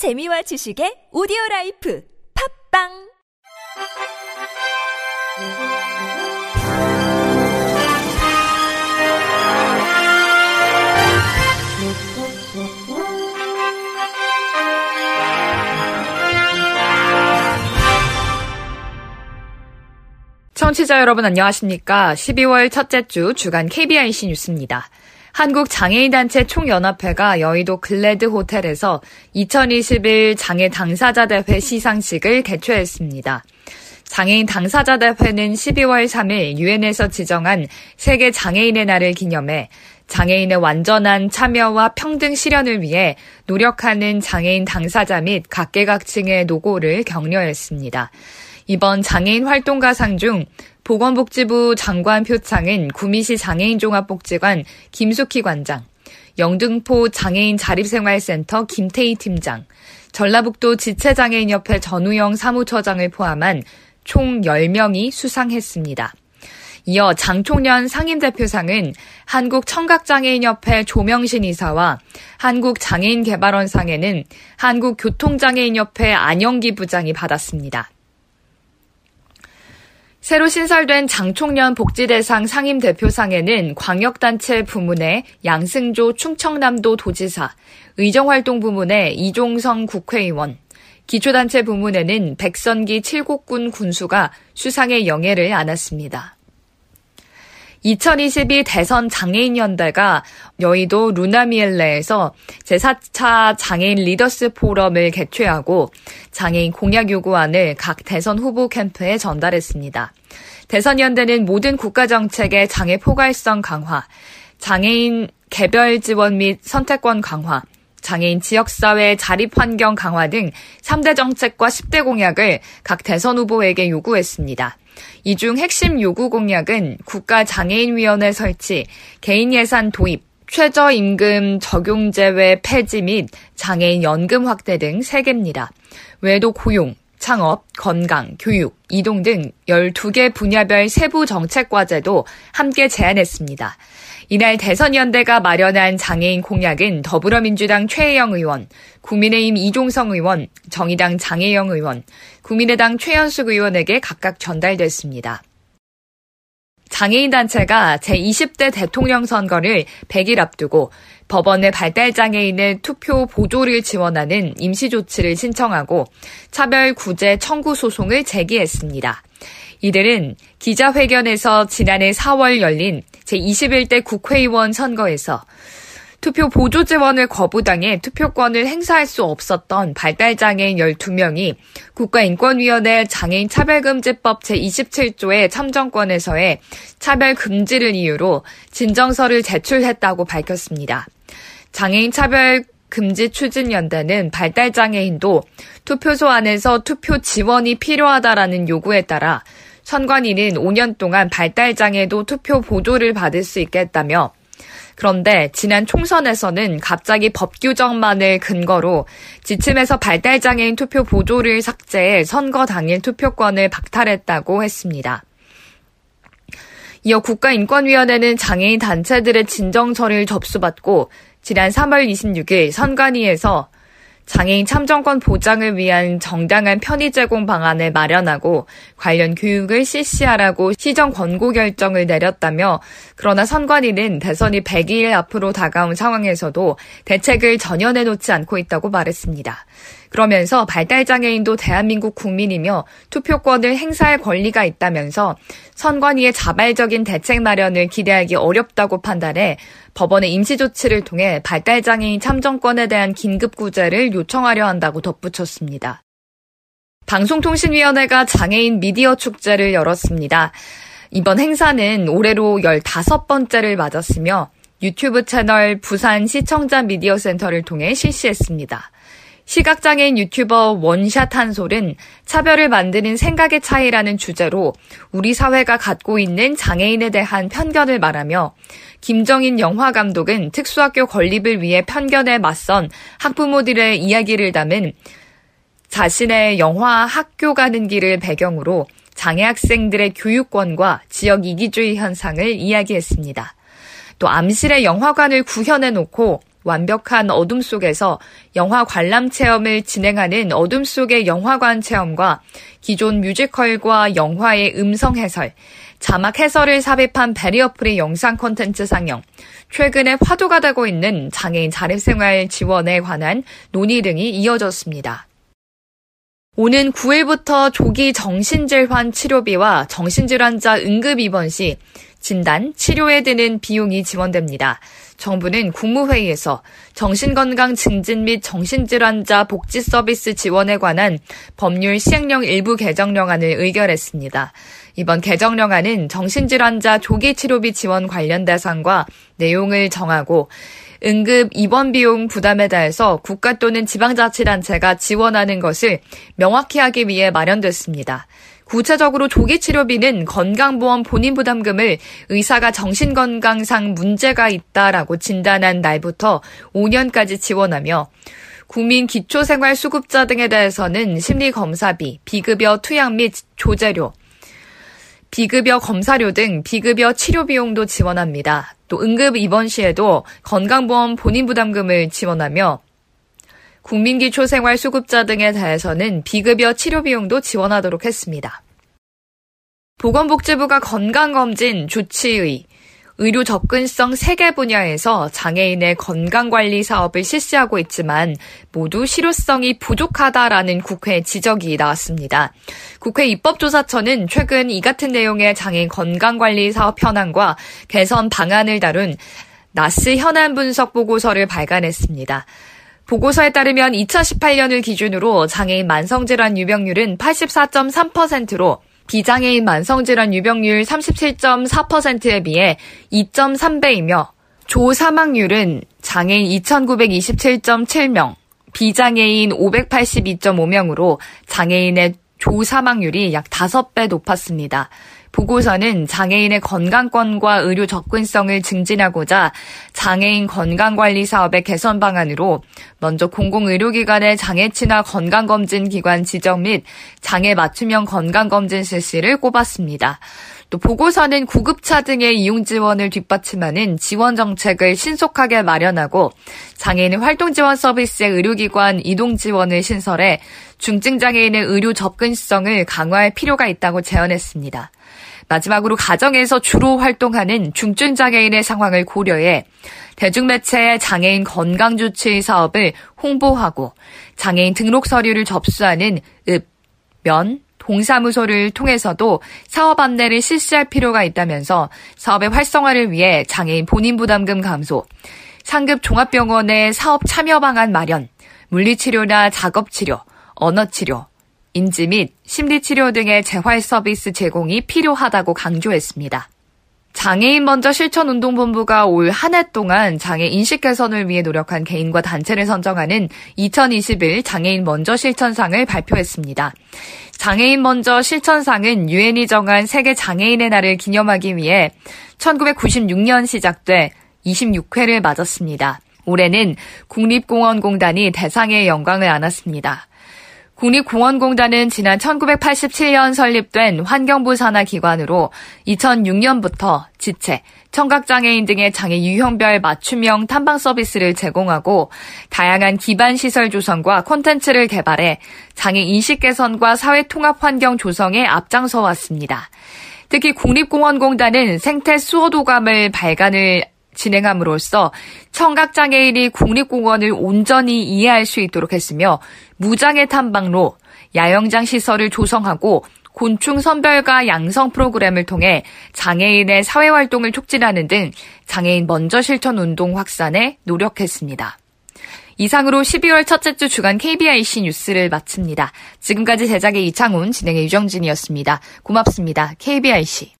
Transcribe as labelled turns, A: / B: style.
A: 재미와 지식의 오디오 라이프 팝빵
B: 청취자 여러분 안녕하십니까? 12월 첫째 주 주간 KBIC 뉴스입니다. 한국장애인단체 총연합회가 여의도 글래드 호텔에서 2021 장애 당사자 대회 시상식을 개최했습니다. 장애인 당사자 대회는 12월 3일 유엔에서 지정한 세계 장애인의 날을 기념해 장애인의 완전한 참여와 평등 실현을 위해 노력하는 장애인 당사자 및 각계각층의 노고를 격려했습니다. 이번 장애인 활동가상 중 보건복지부 장관 표창은 구미시 장애인종합복지관 김숙희 관장, 영등포 장애인 자립생활센터 김태희 팀장, 전라북도 지체장애인협회 전우영 사무처장을 포함한 총 10명이 수상했습니다. 이어 장총련 상임대표상은 한국청각장애인협회 조명신 이사와 한국장애인개발원상에는 한국교통장애인협회 안영기 부장이 받았습니다. 새로 신설된 장총련 복지대상 상임대표상에는 광역단체 부문의 양승조 충청남도 도지사, 의정활동 부문의 이종성 국회의원, 기초단체 부문에는 백선기 칠곡군 군수가 수상의 영예를 안았습니다. 2022 대선 장애인 연대가 여의도 루나미엘레에서 제4차 장애인 리더스 포럼을 개최하고 장애인 공약 요구안을 각 대선 후보 캠프에 전달했습니다. 대선 연대는 모든 국가 정책의 장애 포괄성 강화, 장애인 개별 지원 및 선택권 강화, 장애인 지역사회 자립 환경 강화 등 3대 정책과 10대 공약을 각 대선 후보에게 요구했습니다. 이 중 핵심 요구 공약은 국가장애인위원회 설치, 개인 예산 도입, 최저임금 적용 제외 폐지 및 장애인 연금 확대 등 3개입니다. 외도 고용, 창업, 건강, 교육, 이동 등 12개 분야별 세부 정책 과제도 함께 제안했습니다. 이날 대선연대가 마련한 장애인 공약은 더불어민주당 최혜영 의원, 국민의힘 이종성 의원, 정의당 장혜영 의원, 국민의당 최현숙 의원에게 각각 전달됐습니다. 장애인 단체가 제20대 대통령 선거를 100일 앞두고 법원에 발달장애인의 투표 보조를 지원하는 임시조치를 신청하고 차별 구제 청구 소송을 제기했습니다. 이들은 기자회견에서 지난해 4월 열린 제21대 국회의원 선거에서 투표 보조 지원을 거부당해 투표권을 행사할 수 없었던 발달장애인 12명이 국가인권위원회 장애인 차별금지법 제27조의 참정권에서의 차별 금지를 이유로 진정서를 제출했다고 밝혔습니다. 장애인 차별 금지 추진연대는 발달장애인도 투표소 안에서 투표 지원이 필요하다라는 요구에 따라 선관위는 5년 동안 발달장애도 투표 보조를 받을 수 있겠다며 그런데 지난 총선에서는 갑자기 법 규정만을 근거로 지침에서 발달장애인 투표 보조를 삭제해 선거 당일 투표권을 박탈했다고 했습니다. 이어 국가인권위원회는 장애인 단체들의 진정서를 접수받고 지난 3월 26일 선관위에서 장애인 참정권 보장을 위한 정당한 편의 제공 방안을 마련하고 관련 교육을 실시하라고 시정 권고 결정을 내렸다며 그러나 선관위는 대선이 100일 앞으로 다가온 상황에서도 대책을 전혀 내놓지 않고 있다고 말했습니다. 그러면서 발달장애인도 대한민국 국민이며 투표권을 행사할 권리가 있다면서 선관위의 자발적인 대책 마련을 기대하기 어렵다고 판단해 법원의 임시 조치를 통해 발달장애인 참정권에 대한 긴급 구제를 요청하려 한다고 덧붙였습니다. 방송통신위원회가 장애인 미디어 축제를 열었습니다. 이번 행사는 올해로 15번째를 맞았으며 유튜브 채널 부산 시청자 미디어 센터를 통해 실시했습니다. 시각장애인 유튜버 원샷 한솔은 차별을 만드는 생각의 차이라는 주제로 우리 사회가 갖고 있는 장애인에 대한 편견을 말하며 김정인 영화 감독은 특수학교 건립을 위해 편견에 맞선 학부모들의 이야기를 담은 자신의 영화 학교 가는 길을 배경으로 장애 학생들의 교육권과 지역 이기주의 현상을 이야기했습니다. 또 암실의 영화관을 구현해 놓고 완벽한 어둠 속에서 영화 관람 체험을 진행하는 어둠 속의 영화관 체험과 기존 뮤지컬과 영화의 음성 해설, 자막 해설을 삽입한 barrier free 영상 콘텐츠 상영, 최근에 화두가 되고 있는 장애인 자립생활 지원에 관한 논의 등이 이어졌습니다. 오는 9일부터 조기 정신질환 치료비와 정신질환자 응급 입원 시 진단, 치료에 드는 비용이 지원됩니다. 정부는 국무회의에서 정신건강 증진 및 정신질환자 복지 서비스 지원에 관한 법률 시행령 일부 개정령안을 의결했습니다. 이번 개정령안은 정신질환자 조기 치료비 지원 관련 대상과 내용을 정하고 응급 입원 비용 부담에 대해서 국가 또는 지방자치단체가 지원하는 것을 명확히 하기 위해 마련됐습니다. 구체적으로 조기 치료비는 건강보험 본인 부담금을 의사가 정신건강상 문제가 있다라고 진단한 날부터 5년까지 지원하며 국민 기초생활수급자 등에 대해서는 심리검사비, 비급여 투약 및 조제료, 비급여 검사료 등 비급여 치료 비용도 지원합니다. 또 응급 입원 시에도 건강보험 본인 부담금을 지원하며 국민기초생활수급자 등에 대해서는 비급여 치료 비용도 지원하도록 했습니다. 보건복지부가 건강검진, 조치의, 의료 접근성 3개 분야에서 장애인의 건강관리 사업을 실시하고 있지만 모두 실효성이 부족하다라는 국회 지적이 나왔습니다. 국회 입법조사처는 최근 이 같은 내용의 장애인 건강관리 사업 현황과 개선 방안을 다룬 나스 현안 분석 보고서를 발간했습니다. 보고서에 따르면 2018년을 기준으로 장애인 만성질환 유병률은 84.3%로 비장애인 만성질환 유병률 37.4%에 비해 2.3배이며 조 사망률은 장애인 2,927.7명, 비장애인 582.5명으로 장애인의 조 사망률이 약 5배 높았습니다. 보고서는 장애인의 건강권과 의료 접근성을 증진하고자 장애인 건강관리 사업의 개선 방안으로 먼저 공공의료기관의 장애 친화 건강검진 기관 지정 및 장애 맞춤형 건강검진 실시를 꼽았습니다. 또 보고서는 구급차 등의 이용 지원을 뒷받침하는 지원 정책을 신속하게 마련하고 장애인의 활동 지원 서비스의 의료기관 이동 지원을 신설해 중증 장애인의 의료 접근성을 강화할 필요가 있다고 제언했습니다. 마지막으로 가정에서 주로 활동하는 중증 장애인의 상황을 고려해 대중매체의 장애인 건강주치 사업을 홍보하고 장애인 등록 서류를 접수하는 읍, 면, 동사무소를 통해서도 사업 안내를 실시할 필요가 있다면서 사업의 활성화를 위해 장애인 본인 부담금 감소, 상급 종합병원의 사업 참여 방안 마련, 물리치료나 작업치료, 언어치료, 인지 및 심리치료 등의 재활 서비스 제공이 필요하다고 강조했습니다. 장애인 먼저 실천운동본부가 올 한 해 동안 장애 인식 개선을 위해 노력한 개인과 단체를 선정하는 2021 장애인 먼저 실천상을 발표했습니다. 장애인 먼저 실천상은 유엔이 정한 세계 장애인의 날을 기념하기 위해 1996년 시작돼 26회를 맞았습니다. 올해는 국립공원공단이 대상의 영광을 안았습니다. 국립공원공단은 지난 1987년 설립된 환경부 산하 기관으로 2006년부터 지체, 청각장애인 등의 장애 유형별 맞춤형 탐방 서비스를 제공하고 다양한 기반 시설 조성과 콘텐츠를 개발해 장애 인식 개선과 사회 통합 환경 조성에 앞장서 왔습니다. 특히 국립공원공단은 생태 수호도감을 발간을 진행함으로써 청각장애인이 국립공원을 온전히 이해할 수 있도록 했으며 무장애 탐방로, 야영장 시설을 조성하고 곤충 선별과 양성 프로그램을 통해 장애인의 사회활동을 촉진하는 등 장애인 먼저 실천 운동 확산에 노력했습니다. 이상으로 12월 첫째 주 주간 KBIC 뉴스를 마칩니다. 지금까지 제작의 이창훈, 진행의 유정진이었습니다. 고맙습니다. KBIC.